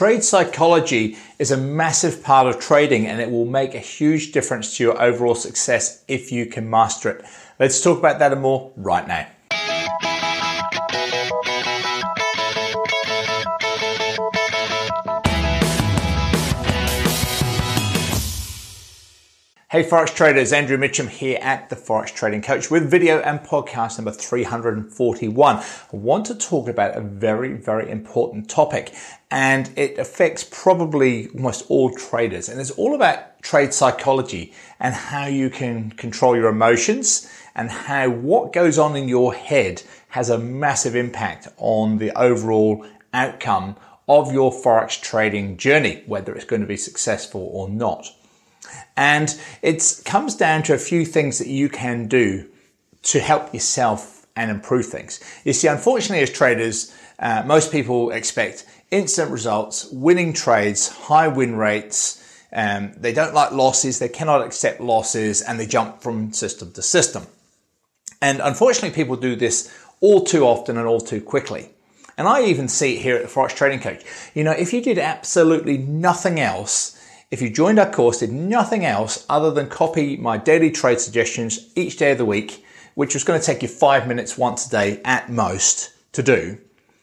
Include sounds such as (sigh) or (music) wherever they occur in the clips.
Trade psychology is a massive part of trading and it will make a huge difference to your overall success if you can master it. Let's talk about that and more right now. Hey Forex traders, Andrew Mitchem here at the Forex Trading Coach with video and podcast number 341. I want to talk about a very, very important topic and it affects probably almost all traders and it's all about trade psychology and how you can control your emotions and how what goes on in your head has a massive impact on the overall outcome of your Forex trading journey, whether it's going to be successful or not. And it comes down to a few things that you can do to help yourself and improve things. You see, unfortunately, as traders, uh, most people expect instant results, winning trades, high win rates. Um, they don't like losses, they cannot accept losses, and they jump from system to system. And unfortunately, people do this all too often and all too quickly. And I even see it here at the Forex Trading Coach. You know, if you did absolutely nothing else, if you joined our course, did nothing else other than copy my daily trade suggestions each day of the week, which was going to take you five minutes once a day at most to do,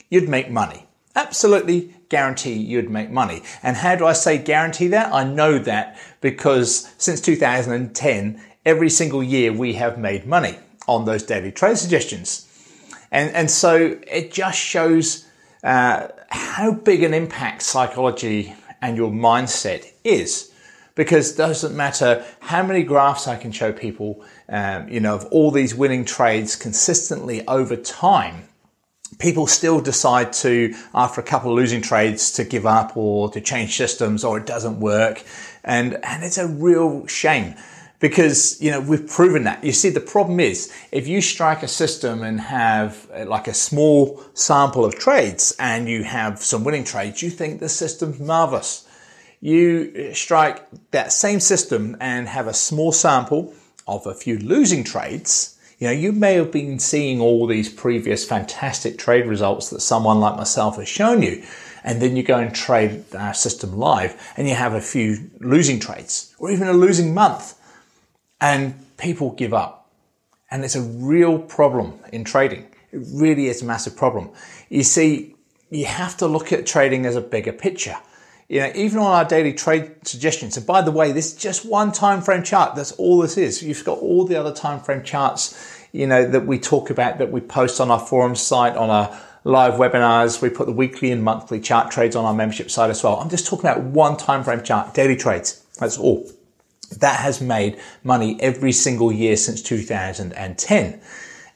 you'd make money. Absolutely guarantee you'd make money. And how do I say guarantee that? I know that because since 2010, every single year we have made money on those daily trade suggestions. And, and so it just shows uh, how big an impact psychology and your mindset is. Because it doesn't matter how many graphs I can show people, um, you know, of all these winning trades consistently over time, people still decide to, after a couple of losing trades, to give up or to change systems or it doesn't work. And, and it's a real shame because you know we've proven that. You see the problem is if you strike a system and have uh, like a small sample of trades and you have some winning trades you think the system's marvelous you strike that same system and have a small sample of a few losing trades you know you may have been seeing all these previous fantastic trade results that someone like myself has shown you. And then you go and trade our system live and you have a few losing trades or even a losing month and people give up. And it's a real problem in trading. It really is a massive problem. You see, you have to look at trading as a bigger picture. You know, even on our daily trade suggestions. And by the way, this is just one time frame chart. That's all this is. You've got all the other time frame charts, you know, that we talk about, that we post on our forum site, on our live webinars. We put the weekly and monthly chart trades on our membership site as well. I'm just talking about one time frame chart, daily trades. That's all that has made money every single year since 2010.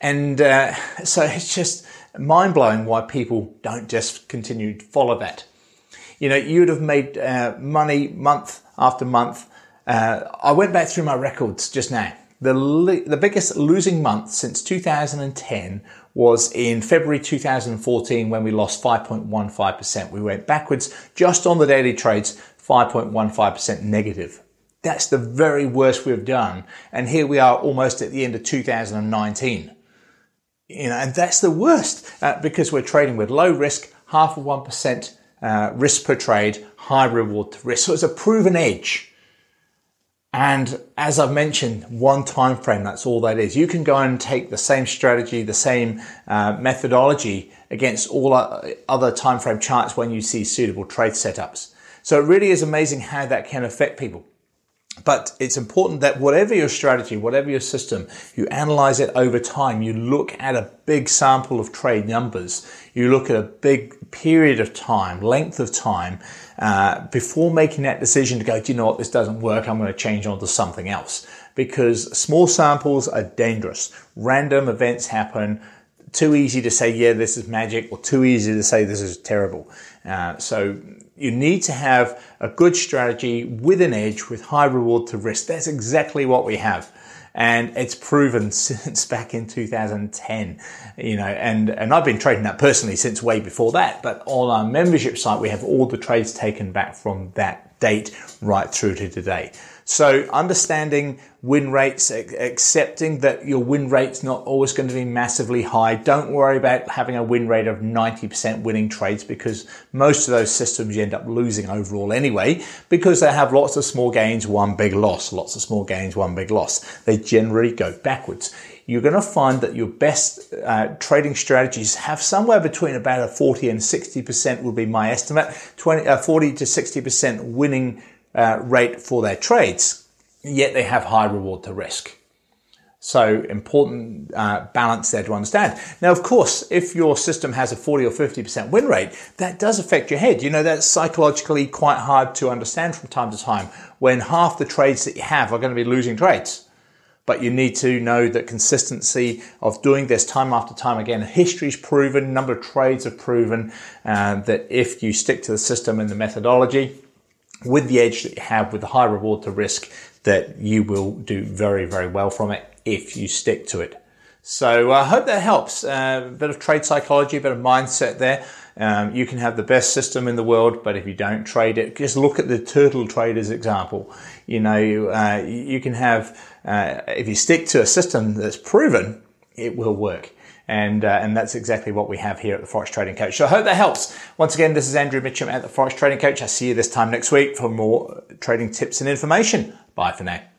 And uh, so it's just mind blowing why people don't just continue to follow that. You know, you would have made uh, money month after month. Uh, I went back through my records just now. The, the biggest losing month since 2010 was in February 2014 when we lost 5.15%. We went backwards just on the daily trades, 5.15% negative. That's the very worst we've done. And here we are almost at the end of 2019. You know, and that's the worst uh, because we're trading with low risk, half of 1% uh, risk per trade, high reward to risk. So it's a proven edge. And as I've mentioned, one time frame, that's all that is. You can go and take the same strategy, the same uh, methodology against all other time frame charts when you see suitable trade setups. So it really is amazing how that can affect people. But it's important that whatever your strategy, whatever your system, you analyze it over time. You look at a big sample of trade numbers. You look at a big period of time, length of time, uh, before making that decision to go, do you know what, this doesn't work. I'm going to change on to something else. Because small samples are dangerous. Random events happen. Too easy to say, yeah, this is magic, or too easy to say this is terrible. Uh, so you need to have a good strategy with an edge with high reward to risk. That's exactly what we have. And it's proven (laughs) since back in 2010, you know, and, and I've been trading that personally since way before that. But on our membership site, we have all the trades taken back from that date right through to today. So understanding win rates, accepting that your win rate's not always going to be massively high. Don't worry about having a win rate of 90% winning trades because most of those systems you end up losing overall anyway because they have lots of small gains, one big loss, lots of small gains, one big loss. They generally go backwards you're going to find that your best uh, trading strategies have somewhere between about a 40 and 60% would be my estimate, 20, uh, 40 to 60% winning uh, rate for their trades, yet they have high reward to risk. So important uh, balance there to understand. Now, of course, if your system has a 40 or 50% win rate, that does affect your head. You know, that's psychologically quite hard to understand from time to time when half the trades that you have are going to be losing trades. But you need to know that consistency of doing this time after time again, history's proven, number of trades have proven uh, that if you stick to the system and the methodology, with the edge that you have, with the high reward to risk, that you will do very, very well from it if you stick to it. So I hope that helps. Uh, a bit of trade psychology, a bit of mindset there. Um, you can have the best system in the world, but if you don't trade it, just look at the turtle traders example. You know, uh, you can have, uh, if you stick to a system that's proven, it will work. And, uh, and that's exactly what we have here at the Forex Trading Coach. So I hope that helps. Once again, this is Andrew Mitchem at the Forex Trading Coach. I'll see you this time next week for more trading tips and information. Bye for now.